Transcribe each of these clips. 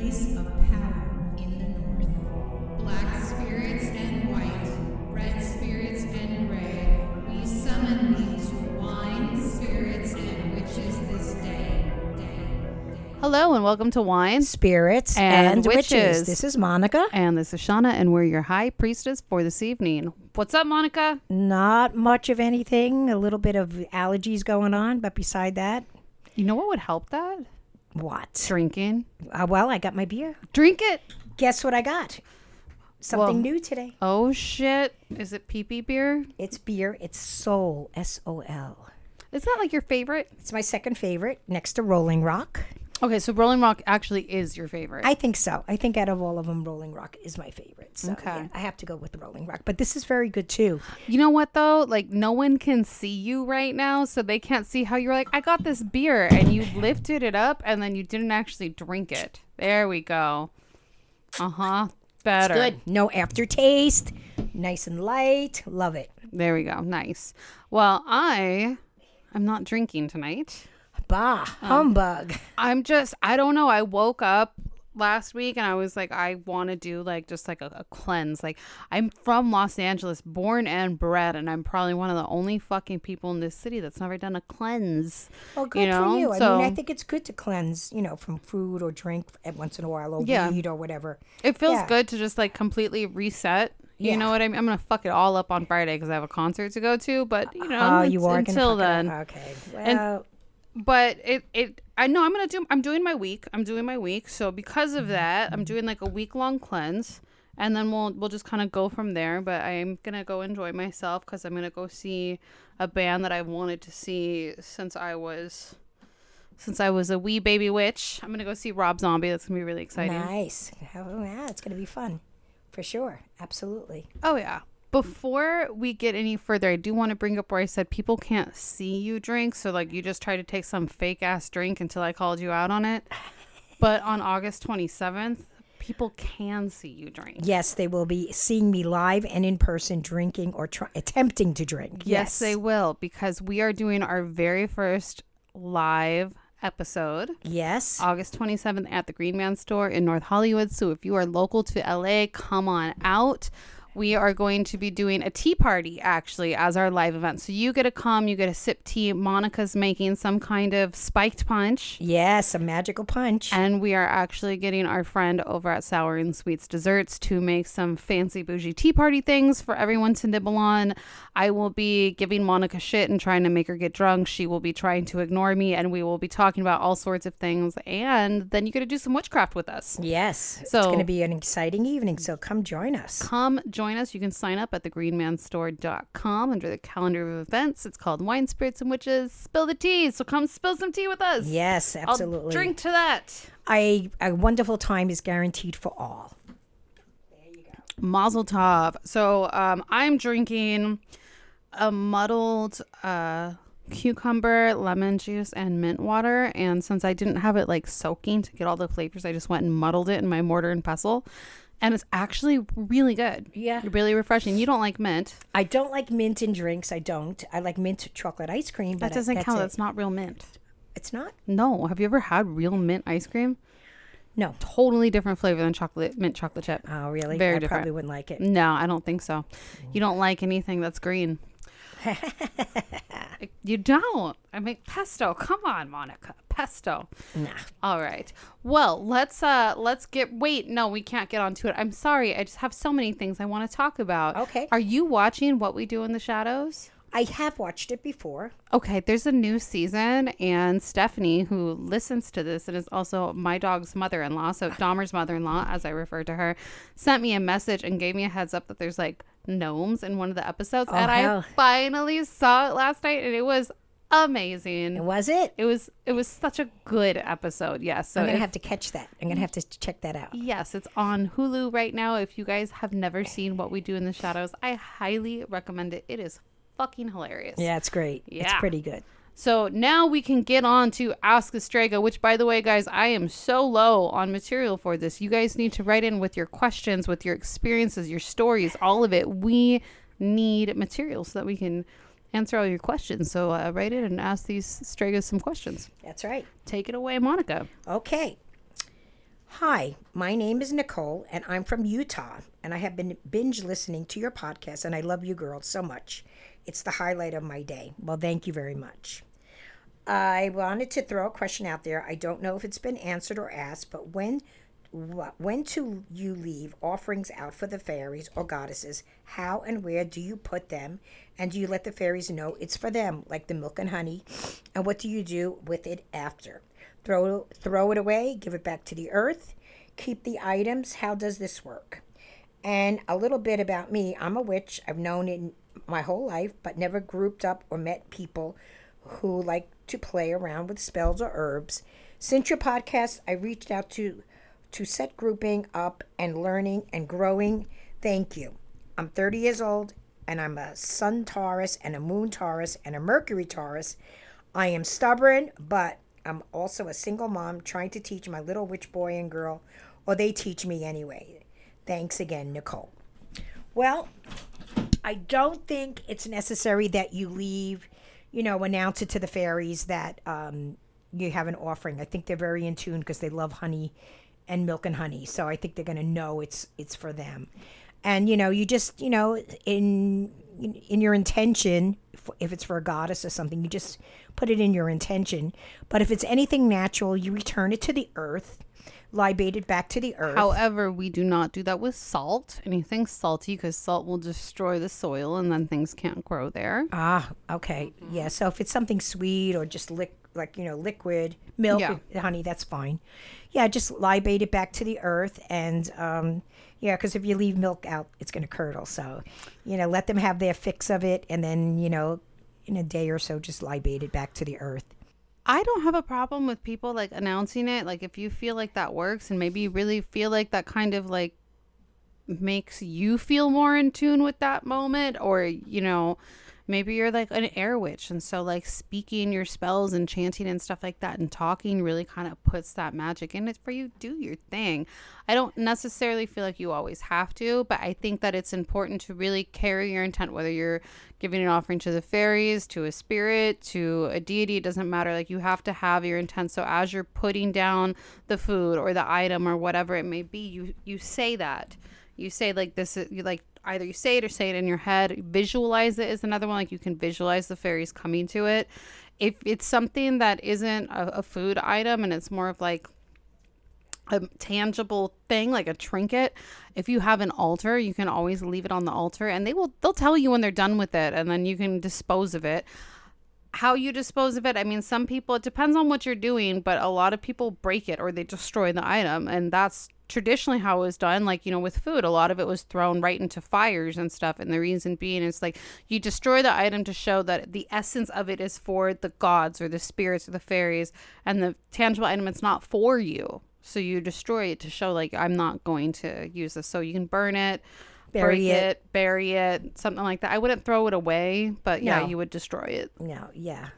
place of power in the north. Black spirits and white, red spirits and gray, we summon thee to wine, spirits, and witches this day. day, day. Hello and welcome to Wine. spirits And and, witches. witches. This is Monica. And this is Shauna, and we're your high priestess for this evening. What's up, Monica? Not much of anything, a little bit of allergies going on, but beside that, You know what would help that? What? Drinking. Uh, well, I got my beer. Drink it. Guess what I got? Something Well- new today. Oh shit! Is it pee pee beer? It's beer. It's Sol, S O L. Is that like your favorite? It's my second favorite next to Rolling Rock. Okay, so Rolling Rock actually is your favorite. I think so. I think out of all of them, Rolling Rock is my favorite. So Okay. yeah, I have to go with the Rolling Rock. But this is very good too. you know what though? Like no one can see you right now, so they can't see how you're like, I got this beer, and you lifted it up, and then you didn't actually drink it. There we go. Uh huh. Better. Good. No aftertaste. Nice and light. Love it. There we go. Nice. Well, I am not drinking tonight. Bah, Um, humbug. I'm just I don't know. I woke up last week and I was like I want to do like just like a, a cleanse. Like I'm from Los Angeles, born and bred, and I'm probably one of the only fucking people in this city that's never done a cleanse. Well, good know, for you. I mean, I think it's good to cleanse, you know, from food or drink at once in a while or Yeah. weed or whatever. It feels Yeah. good to just like completely reset. You Yeah. know what I mean? I'm gonna fuck it all up on Friday because I have a concert to go to. But you know, Oh, you are until then. up. Okay. Well, but it it I know I'm gonna do I'm doing my week I'm doing my week so because of mm-hmm. that I'm doing like a week long cleanse and then we'll we'll just kind of go from there but I'm gonna go enjoy myself because I'm gonna go see a band that I wanted to see since I was since I was a wee baby witch I'm gonna go see Rob Zombie that's gonna be really exciting nice. Oh, yeah, it's to be fun. For sure. Absolutely. oh yeah before we get any further I do want to bring up where I said people can't see you drink so like you just try to take some fake ass drink until I called you out on it but on August 27th people can see you drink Yes, they will be seeing me live and in person drinking or try- attempting to drink. yes they will because we are doing our very first live episode Yes. August 27th at the Green Man store in North Hollywood. So if you are local to LA, come on out. We are going to be doing a tea party actually as our live event. So you get to come, you get to sip tea. Monica's making some kind of spiked punch. Yes, a magical punch. And we are actually getting our friend over at Sour and Sweets Desserts to make some fancy bougie tea party things for everyone to nibble on. I will be giving Monica shit and trying to make her get drunk. She will be trying to ignore me, and we will be talking about all sorts of things. And then you get to do some witchcraft with us. yes. So it's going to be an exciting evening, so come join us. Come join us. You can sign up at thegreenmanstore.com under the calendar of events. It's called Wine, Spirits, and Witches. Spill the tea. So come spill some tea with us. Yes, I'll absolutely. drink to that. A, a wonderful time is guaranteed for all. There you go. Mazel tov. So um, I'm drinking a muddled uh, cucumber, lemon juice, and mint water. And since I didn't have it like soaking to get all the flavors, I just went and muddled it in my mortar and pestle. And it's actually really good. Yeah. Really refreshing. You don't like mint. I don't like mint in drinks. I don't. I like mint chocolate ice cream. But That doesn't that's count. it. That's not real mint. It's not. No. Have you ever had real mint ice cream? No. Totally different flavor than chocolate mint chocolate chip. Oh, really? Very I different. probably wouldn't like it. No, I don't think so. You don't like anything that's green. you don't. I make pesto. Come on, Monica. Pesto. Nah. All right. Well, let's uh let's get wait, no, we can't get onto it. I'm sorry. I just have so many things I want to talk about. Okay. Are you watching What We Do in the Shadows? I have watched it before. Okay, there's a new season, and Stephanie, who listens to this and is also my dog's mother in law, so Dahmer's mother in law, as I refer to her, sent me a message and gave me a heads up that there's like gnomes in one of the episodes. Oh, and I finally saw it last night, and it was amazing. Was it? It was it was such a good episode. Yes. So I'm gonna if- have to catch that. I'm gonna have to check that out. Yes, it's on Hulu right now. If you guys have never seen What We Do in the Shadows, I highly recommend it. It is fucking hilarious. Yeah, it's great. It's pretty good. So now we can get on to Ask a Strega, which, by the way, guys, I am so low on material for this. You guys need to write in with your questions, with your experiences, your stories, all of it. We need material so that we can answer all your questions. So uh, write in and ask these Stregas some questions. That's right. Take it away, Monica. Okay. Hi, my name is Nicole, and I'm from Utah, and I have been binge listening to your podcast, and I love you girls so much. It's the highlight of my day. Well, thank you very much. I wanted to throw a question out there. I don't know if it's been answered or asked, but when wh- when do you leave offerings out for the fairies or goddesses? How and where do you put them? And do you let the fairies know it's for them, like the milk and honey? And what do you do with it after? Throw throw it away, give it back to the earth, keep the items. How does this work? And a little bit about me. I'm a witch. I've known it my whole life, but never grouped up or met people who like to play around with spells or herbs. Since your podcast, I reached out to to set grouping up and learning and growing. Thank you. I'm 30 years old and I'm a Sun Taurus and a Moon Taurus and a Mercury Taurus. I am stubborn, but I'm also a single mom trying to teach my little witch boy and girl, or they teach me anyway. Thanks again, Nicole. Well, I don't think it's necessary that you leave, you know, announce it to the fairies that um, you have an offering. I think they're very in tune because they love honey and milk and honey. So I think they're going to know it's it's for them. And you know, you just you know in in your intention, if it's for a goddess or something, you just put it in your intention. But if it's anything natural, you return it to the earth, libate it back to the earth. However, we do not do that with salt. Anything salty, because salt will destroy the soil, and then things can't grow there. Ah, okay. Yeah. So if it's something sweet or just lick, like, you know, liquid milk, Yeah. honey, that's fine. Yeah. Just libate it back to the earth. And, um, yeah, because if you leave milk out, it's going to curdle. So, you know, let them have their fix of it. And then, you know, in a day or so, just libate it back to the earth. I don't have a problem with people like announcing it. Like if you feel like that works and maybe you really feel like that kind of like makes you feel more in tune with that moment or you know, maybe you're like an air witch and so like speaking your spells and chanting and stuff like that and talking really kind of puts that magic in it for you. Do your thing. I don't necessarily feel like you always have to, but I think that it's important to really carry your intent whether you're giving an offering to the fairies, to a spirit, to a deity, it doesn't matter. Like you have to have your intent. So as you're putting down the food or the item or whatever it may be, you you say that. You say like this is like either you say it or say it in your head. Visualize it is another one. Like you can visualize the fairies coming to it. If it's something that isn't a, a food item and it's more of like a tangible thing like a trinket if you have an altar you can always leave it on the altar and they will they'll tell you when they're done with it and then you can dispose of it how you dispose of it i mean some people it depends on what you're doing but a lot of people break it or they destroy the item and that's traditionally how it was done like you know with food a lot of it was thrown right into fires and stuff and the reason being is like you destroy the item to show that the essence of it is for the gods or the spirits or the fairies and the tangible item it's not for you so you destroy it to show like i'm not going to use this so you can burn it Bury it. it. bury it something like that i wouldn't throw it away but yeah No. you would destroy it No, yeah.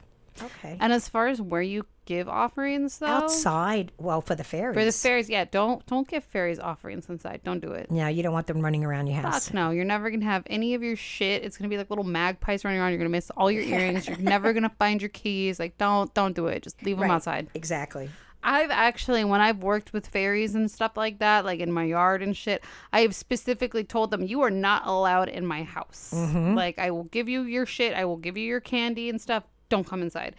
Okay. and as far as where you give offerings though Outside, well, for the fairies. for the fairies yeah don't don't give fairies offerings inside don't do it No, you don't want them running around your house. Fuck no, you're never gonna have any of your shit. It's gonna be like little magpies running around. You're gonna miss all your earrings. You're never gonna find your keys. Like, don't don't do it. Just leave them Right. outside. Exactly. I've actually, when I've worked with fairies and stuff like that, like in my yard and shit, I have specifically told them, you are not allowed in my house. Mm-hmm. Like, I will give you your shit, I will give you your candy and stuff. Don't come inside.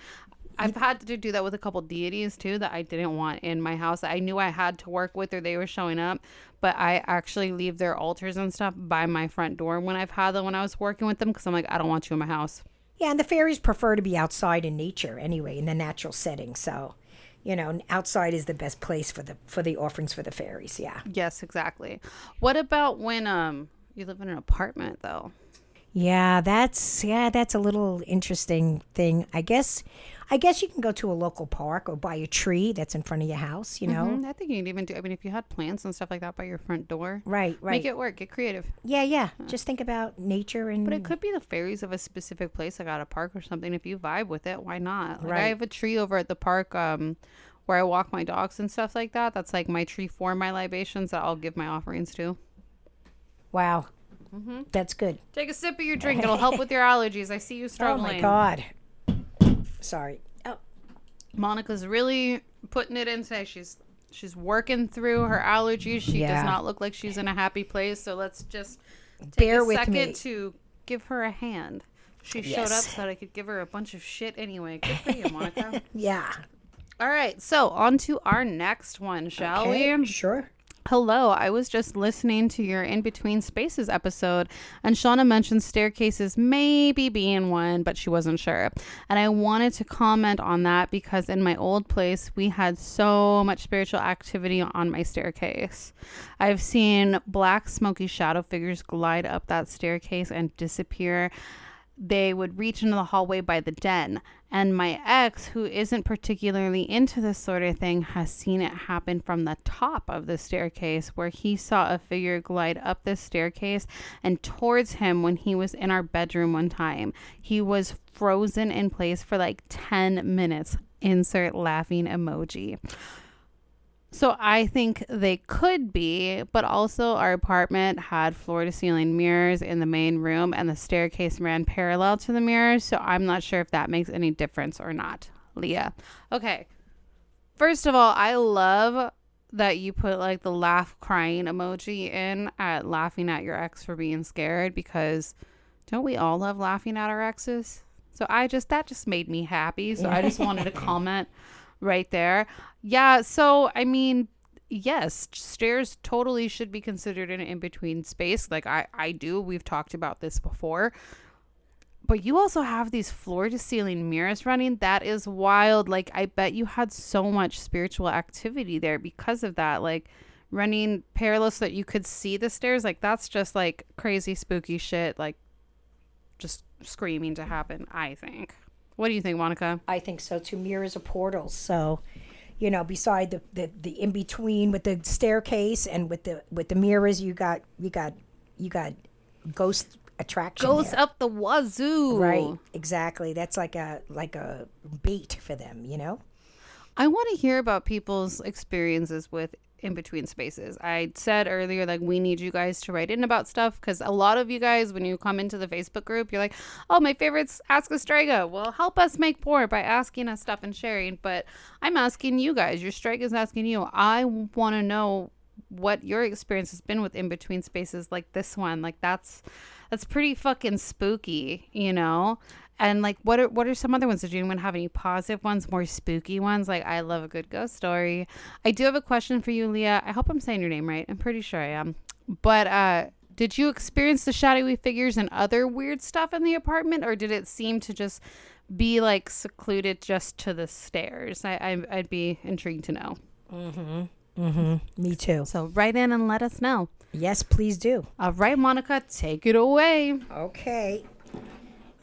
I've had to do that with a couple deities too that I didn't want in my house. I knew I had to work with or they were showing up, but I actually leave their altars and stuff by my front door when I've had them when I was working with them because I'm like, I don't want you in my house. Yeah, and the fairies prefer to be outside in nature anyway, in the natural setting. So, you know, outside is the best place for the for the offerings for the fairies. Yeah. Yes, exactly. What about when um you live in an apartment though? Yeah, that's yeah, that's a little interesting thing. I guess I guess you can go to a local park or buy a tree that's in front of your house, you know. Mhm, I think you can even do. I mean, if you had plants and stuff like that by your front door, Right, right. make it work. Get creative. yeah, yeah. Just think about nature and But it could be the fairies of a specific place, like at a park or something. If you vibe with it, why not? Like I have a tree over at the park, um, where I walk my dogs and stuff like that. That's like my tree for my libations that I'll give my offerings to. wow. Mm-hmm. That's good. Take a sip of your drink. It'll help with your allergies. I see you struggling. Oh my god. Sorry. Oh, Monica's really putting it in today. She's she's working through her allergies. She Yeah. does not look like she's in a happy place. So let's just take Bear a with second me. to give her a hand. She showed up so that I could give her a bunch of shit anyway. Good for you, Monica. Yeah. All right, so on to our next one, shall Okay, we? Sure. Hello, I was just listening to your In Between Spaces episode, and Shauna mentioned staircases maybe being one, but she wasn't sure. And I wanted to comment on that because in my old place, we had so much spiritual activity on my staircase. I've seen black, smoky shadow figures glide up that staircase and disappear they would reach into the hallway by the den. And my ex, who isn't particularly into this sort of thing, has seen it happen from the top of the staircase, where he saw a figure glide up the staircase and towards him when he was in our bedroom one time. He was frozen in place for like 10 minutes. Insert laughing emoji. So I think they could be, but also our apartment had floor to ceiling mirrors in the main room and the staircase ran parallel to the mirrors, so I'm not sure if that makes any difference or not. Leah. Okay. First of all, I love that you put like the laugh crying emoji in at laughing at your ex for being scared because don't we all love laughing at our exes? So I just that just made me happy. So I just wanted to comment right there. Yeah, so I mean, yes, stairs totally should be considered an in-between space. Like I I do. We've talked about this before. But you also have these floor to ceiling mirrors running. That is wild. Like I bet you had so much spiritual activity there because of that. Like running parallel so that you could see the stairs. Like that's just like crazy spooky shit. Like just screaming to happen, I think. What do you think, Monica? I think so too. Mirrors are portals. So, you know, beside the, the, the in between with the staircase and with the with the mirrors, you got you got you got ghost attraction. Goes there. up the wazoo. Right. Exactly. That's like a like a bait for them, you know? I want to hear about people's experiences with in between spaces. I said earlier, like, we need you guys to write in about stuff because a lot of you guys, when you come into the Facebook group, you're like, oh, my favorite's Ask a Strega. Well, help us make more by asking us stuff and sharing. But I'm asking you guys, your strike is asking you. I want to know what your experience has been with in between spaces like this one. Like, that's. That's pretty fucking spooky, you know. And like, what are what are some other ones? Did anyone have any positive ones, more spooky ones? Like, I love a good ghost story. I do have a question for you, Leah. I hope I'm saying your name right. I'm pretty sure I am. But uh, did you experience the shadowy figures and other weird stuff in the apartment, or did it seem to just be like secluded just to the stairs? I, I I'd be intrigued to know. Mm-hmm. Mm-hmm. Me too. So write in and let us know. Yes, please do. All right, Monica, take it away. Okay.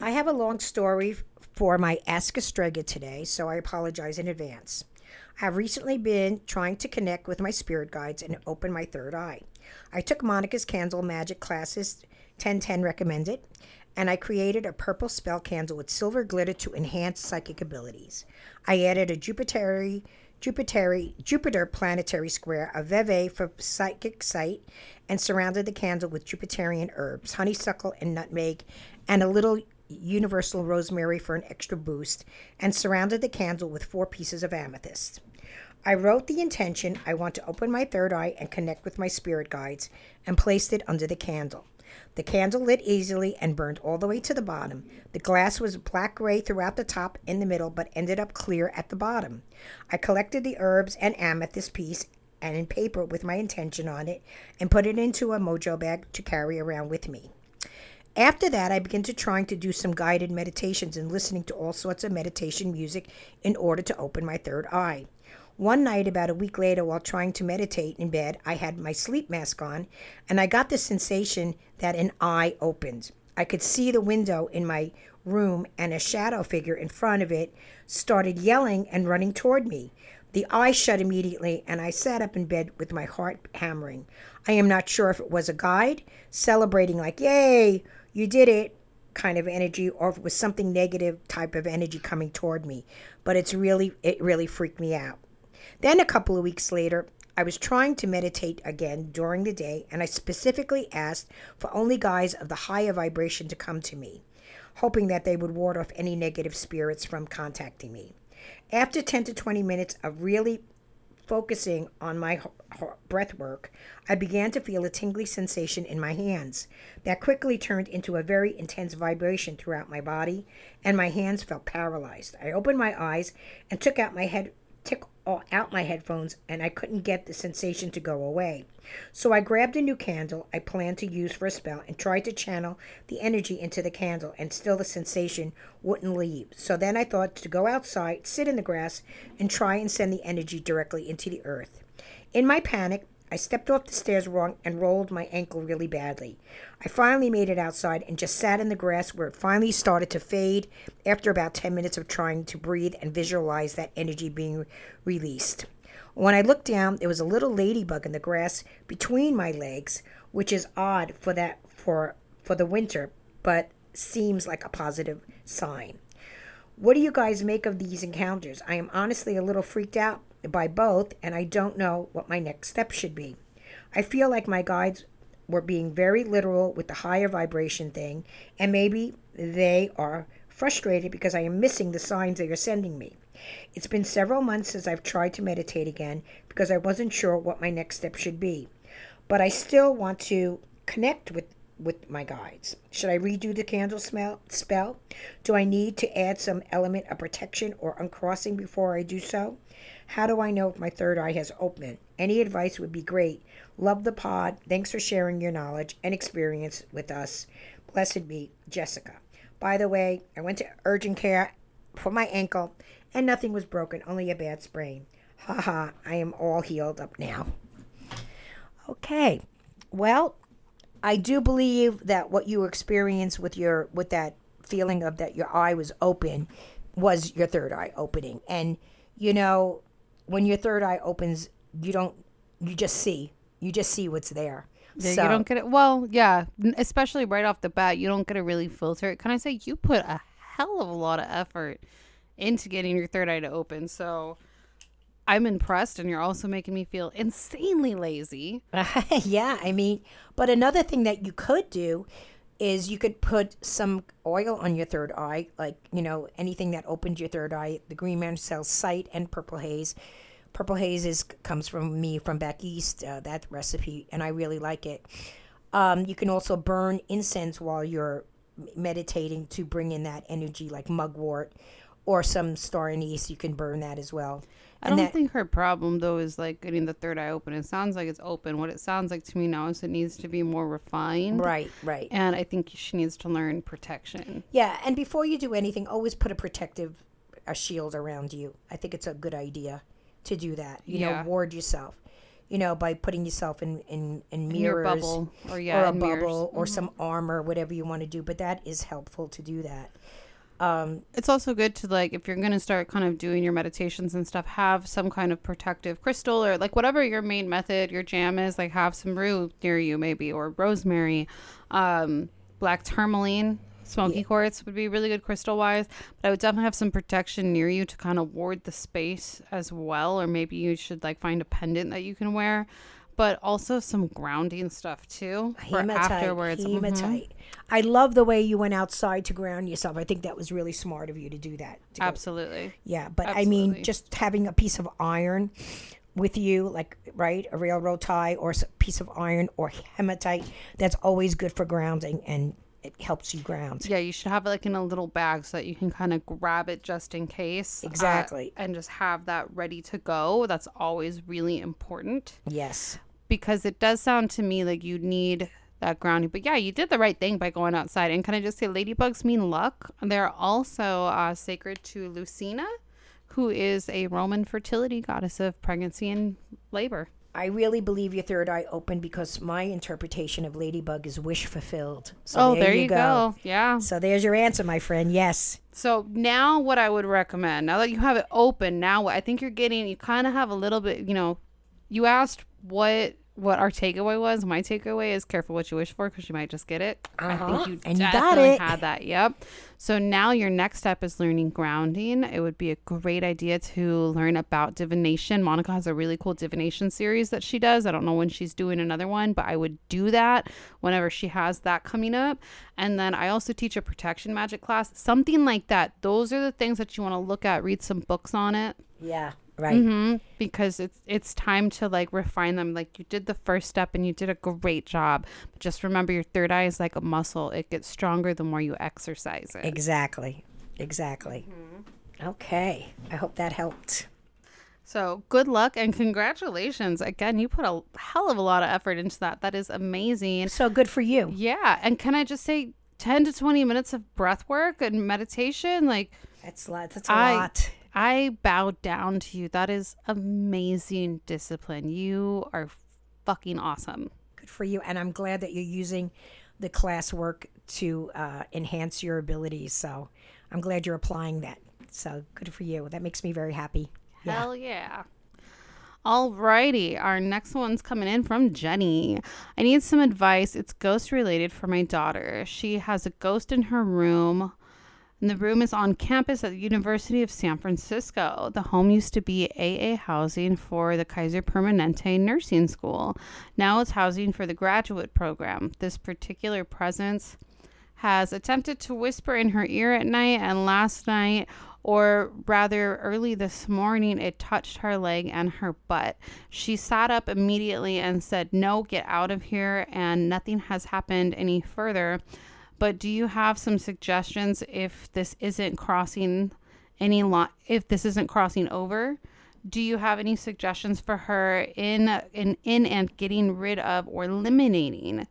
I have a long story for my Ask a Strega today, so I apologize in advance. I have recently been trying to connect with my spirit guides and open my third eye. I took Monica's candle magic classes 1010 recommended, and I created a purple spell candle with silver glitter to enhance psychic abilities. I added a Jupiter planetary square, a Veve for psychic sight, and surrounded the candle with Jupiterian herbs, honeysuckle and nutmeg, and a little universal rosemary for an extra boost, and surrounded the candle with four pieces of amethyst. I wrote the intention I want to open my third eye and connect with my spirit guides and placed it under the candle. The candle lit easily and burned all the way to the bottom. The glass was black gray throughout the top and the middle, but ended up clear at the bottom. I collected the herbs and amethyst piece and in paper with my intention on it and put it into a mojo bag to carry around with me. After that, I began to trying to do some guided meditations and listening to all sorts of meditation music in order to open my third eye. One night, about a week later, while trying to meditate in bed, I had my sleep mask on and I got the sensation that an eye opened. I could see the window in my room and a shadow figure in front of it started yelling and running toward me. The eye shut immediately, and I sat up in bed with my heart hammering. I am not sure if it was a guide celebrating, like, yay, you did it, kind of energy, or if it was something negative type of energy coming toward me. But it's really, it really freaked me out. Then a couple of weeks later, I was trying to meditate again during the day, and I specifically asked for only guys of the higher vibration to come to me, hoping that they would ward off any negative spirits from contacting me. After 10 to 20 minutes of really focusing on my breath work, I began to feel a tingly sensation in my hands that quickly turned into a very intense vibration throughout my body, and my hands felt paralyzed. I opened my eyes and took out my head all- out my headphones and I couldn't get the sensation to go away. So I grabbed a new candle I planned to use for a spell and tried to channel the energy into the candle, and still the sensation wouldn't leave. So then I thought to go outside, sit in the grass, and try and send the energy directly into the earth. In my panic, I stepped off the stairs wrong and rolled my ankle really badly. I finally made it outside and just sat in the grass where it finally started to fade after about 10 minutes of trying to breathe and visualize that energy being released. When I looked down, there was a little ladybug in the grass between my legs, which is odd for that for for the winter, but seems like a positive sign. What do you guys make of these encounters? I am honestly a little freaked out by both, and I don't know what my next step should be. I feel like my guides were being very literal with the higher vibration thing, and maybe they are frustrated because I am missing the signs they are sending me. It's been several months since I've tried to meditate again because I wasn't sure what my next step should be. But I still want to connect with with my guides. Should I redo the candle smell, spell? Do I need to add some element of protection or uncrossing before I do so? How do I know if my third eye has opened? Any advice would be great. Love the pod. Thanks for sharing your knowledge and experience with us. Blessed be Jessica. By the way, I went to urgent care for my ankle and nothing was broken, only a bad sprain. Haha, I am all healed up now. Okay. Well, I do believe that what you experienced with your with that feeling of that your eye was open was your third eye opening. And you know, when your third eye opens, you don't you just see. You just see what's there. Yeah, So- you don't get it. Well, yeah, especially right off the bat, you don't get to really filter it. Can I say you put a hell of a lot of effort into getting your third eye to open? So I'm impressed, and you're also making me feel insanely lazy. yeah, I mean, but another thing that you could do is you could put some oil on your third eye, like, you know, anything that opens your third eye. The Green Man sells sight and purple haze. Purple haze is comes from me from back east, uh, that recipe, and I really like it. Um, you can also burn incense while you're meditating to bring in that energy, like mugwort or some star anise. You can burn that as well. I don't that, think her problem though is like getting the third eye open. It sounds like it's open. What it sounds like to me now is it needs to be more refined. right, right. And I think she needs to learn protection. Yeah, and before you do anything, always put a protective a shield around you. I think it's a good idea to do that. You Yeah. know, ward yourself. You know, by putting yourself in in, in In mirrors bubble, or or a in mirrors. Mm-hmm. bubble or some armor, whatever you want to do. But that is helpful to do that. It's also good to like if you're going to start kind of doing your meditations and stuff have some kind of protective crystal or like whatever your main method your jam is like have some rue near you maybe or rosemary um black tourmaline smoky quartz would be really good crystal wise but i would definitely have some protection near you to kind of ward the space as well or maybe you should like find a pendant that you can wear but also some grounding stuff too Hematite. afterwards Mhm. Hematite. I love the way you went outside to ground yourself. I think that was really smart of you to do that. to go- absolutely Yeah, but I mean, just having a piece of iron with you, like right, a railroad tie or a piece of iron or hematite, that's always good for grounding and it helps you ground. Yeah, you should have it like in a little bag so that you can kind of grab it just in case. uh, Exactly. and just have that ready to go. That's always really important Yes. because it does sound to me like you need that grounding. But yeah, you did the right thing by going outside. And can I just say, ladybugs mean luck? They're also uh, sacred to Lucina, who is a Roman fertility goddess of pregnancy and labor. I really believe your third eye opened because my interpretation of ladybug is wish fulfilled. So oh, there, you go. Yeah. So there's your answer, my friend. Yes. So now, what I would recommend, now that you have it open, now I think you're getting, you kind of have a little bit, you know, you asked what what our takeaway was. My takeaway is careful what you wish for because you might just get it. I Uh-huh. think you And you got definitely it. had that. Yep. So now your next step is learning grounding. It would be a great idea to learn about divination. Monica has a really cool divination series that she does. I don't know when she's doing another one, but I would do that whenever she has that coming up. And then I also teach a protection magic class, something like that. Those are the things that you want to look at, read some books on it. Yeah. Right. hmm because it's it's time to like refine them. Like you did the first step and you did a great job. But just remember, your third eye is like a muscle. It gets stronger the more you exercise it. Exactly. Exactly. Mm-hmm. Okay. I hope that helped. So good luck and congratulations again. You put a hell of a lot of effort into that. That is amazing. So good for you. Yeah, and can I just say, ten to twenty minutes of breath work and meditation, like. That's a lot. That's a I- lot. I bow down to you. That is amazing discipline. You are fucking awesome. Good for you. And I'm glad that you're using the class work to uh, enhance your abilities. So I'm glad you're applying that. So good for you. That makes me very happy. Yeah. Hell yeah. Alrighty, our next one's coming in from Jenny. I need some advice. It's ghost related for my daughter. She has a ghost in her room, and the room is on campus at the University of San Francisco. The home used to be AA housing for the Kaiser Permanente Nursing School. Now it's housing for the graduate program. This particular presence has attempted to whisper in her ear at night, and last night, or rather early this morning, it touched her leg and her butt. She sat up immediately and said, No, get out of here, and nothing has happened any further. But do you have some suggestions if this isn't crossing any line, if this isn't crossing over? Do you have any suggestions for her in in in and getting rid of or eliminating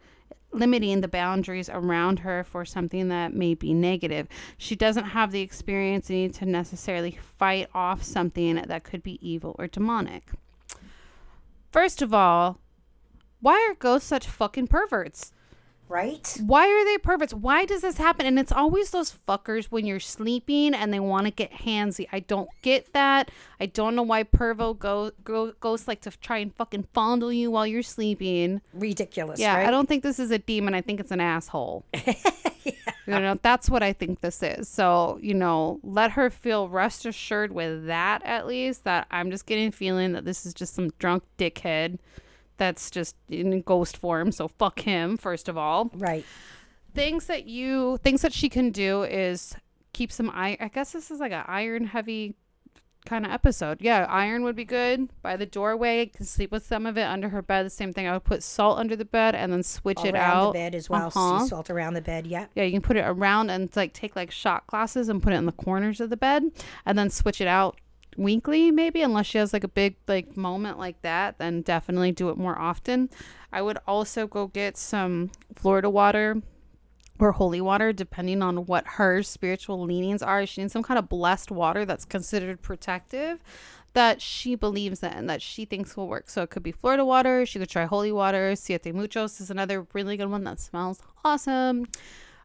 limiting the boundaries around her for something that may be negative. She doesn't have the experience need to necessarily fight off something that could be evil or demonic. First of all, why are ghosts such fucking perverts? Right? Why are they perverts? Why does this happen? And it's always those fuckers when you're sleeping and they want to get handsy. I don't get that. I don't know why pervo go, go ghosts like to try and fucking fondle you while you're sleeping. Ridiculous. Yeah, right? I don't think this is a demon. I think it's an asshole. You know, that's what I think this is. So, you know, let her feel rest assured with that at least that I'm just getting a feeling that this is just some drunk dickhead that's just in ghost form. So fuck him, first of all. Right. Things that you things that she can do is keep some iron I guess this is like an iron heavy kind of episode. Yeah, iron would be good by the doorway. Can sleep with some of it under her bed. The same thing. I would put salt under the bed and then switch it around out the bed as well. Uh-huh. Sea salt around the bed. Yeah. Yeah, you can put it around and like take like shot glasses and put it in the corners of the bed and then switch it out weekly maybe unless she has like a big like moment like that then definitely do it more often. I would also go get some florida water or holy water depending on what her spiritual leanings are. She needs some kind of blessed water that's considered protective that she believes in and that she thinks will work. So it could be florida water she could try holy water. Siete Machos is another really good one that smells awesome.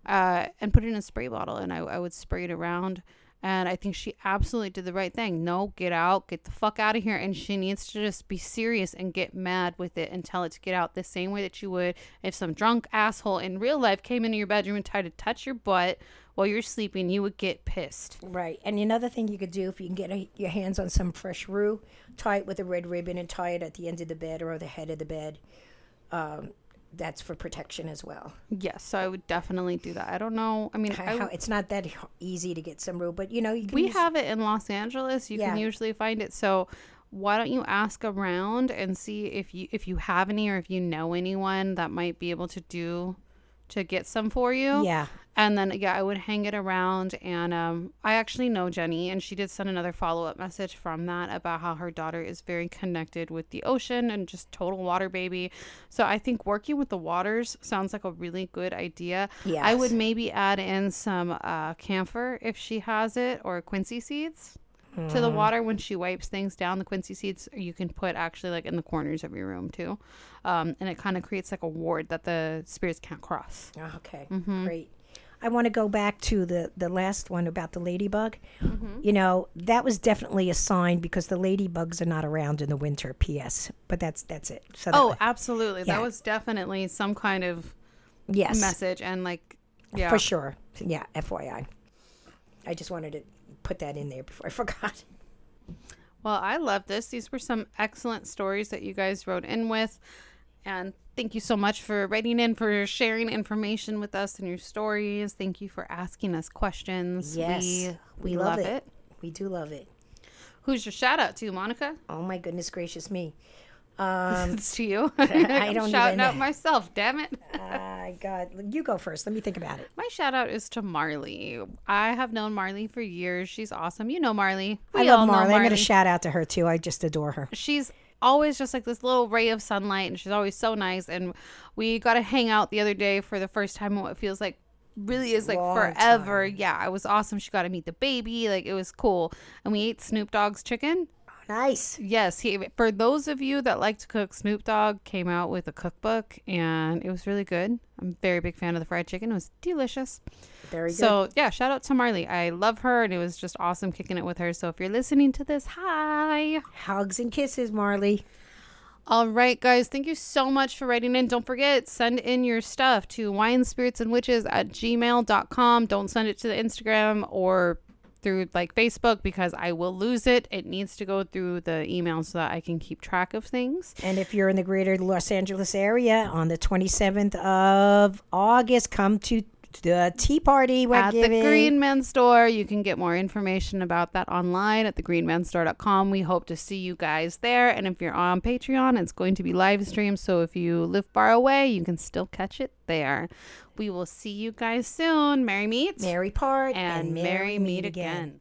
Uh, and put it in a spray bottle and I, I would spray it around and I think she absolutely did the right thing. No, get out, get the fuck out of here. And she needs to just be serious and get mad with it and tell it to get out the same way that you would if some drunk asshole in real life came into your bedroom and tried to touch your butt while you're sleeping, you would get pissed. Right. And another thing you could do if you can get a, your hands on some fresh rue, tie it with a red ribbon and tie it at the end of the bed or the head of the bed. Um, that's for protection as well. Yes, so I would definitely do that. I don't know. I mean, How, I, how- it's not that easy to get some rue, but you know you can. we use- have it in Los Angeles. You Yeah. can usually find it. So why don't you ask around and see if you if you have any or if you know anyone that might be able to do to get some for you. Yeah. And then yeah, I would hang it around and um I actually know Jenny and she did send another follow-up message from that about how her daughter is very connected with the ocean and just total water baby. So I think working with the waters sounds like a really good idea. Yeah. I would maybe add in some uh camphor if she has it or quincy seeds to the water when she wipes things down the quincy seeds you can put actually like in the corners of your room too um, and it kind of creates like a ward that the spirits can't cross Oh, okay. Mm-hmm. Great. I want to go back to the the last one about the ladybug. Mm-hmm. You know that was definitely a sign because the ladybugs are not around in the winter. P.S. But that's that's it. So that oh absolutely Yeah. that was definitely some kind of yes, message and like yeah for sure. Yeah. FYI. I just wanted to put that in there before I forgot. Well, I love this. These were some excellent stories that you guys wrote in with. And thank you so much for writing in, for sharing information with us and your stories. Thank you for asking us questions. Yes, We, we, love, it. We do love it. Who's your shout out to, Monica? Oh my goodness gracious me. Um, It's to you. I I'm don't shouting out myself. Damn it. uh, God, you go first. Let me think about it. My shout out is to Marley. I have known Marley for years. She's awesome. You know Marley. I We all love know Marley. I'm to shout out to her too. I just adore her. she's always just like this little ray of sunlight and she's always so nice and we got to hang out the other day for the first time in what feels like really is like Long forever yeah it was awesome she got to meet the baby like it was cool and we ate snoop dogg's chicken Nice. yes he for those of you that like to cook snoop dogg came out with a cookbook and it was really good i'm a very big fan of the fried chicken it was delicious Very good. so yeah shout out to marley i love her and it was just awesome kicking it with her so if you're listening to this hi Hugs and kisses, Marley. All right, guys. Thank you so much for writing in. Don't forget, send in your stuff to wine spirits and witches at gmail.com. Don't send it to the Instagram or through like Facebook because I will lose it. It needs to go through the email so that I can keep track of things. And if you're in the greater Los Angeles area on the 27th of August, come to the tea party we're at giving. the Green Man Store. You can get more information about that online at thegreenmanstore.com. We hope to see you guys there. And if you're on Patreon, it's going to be live streamed. So if you live far away, you can still catch it there. We will see you guys soon. Merry meet Merry part and, merry meet again.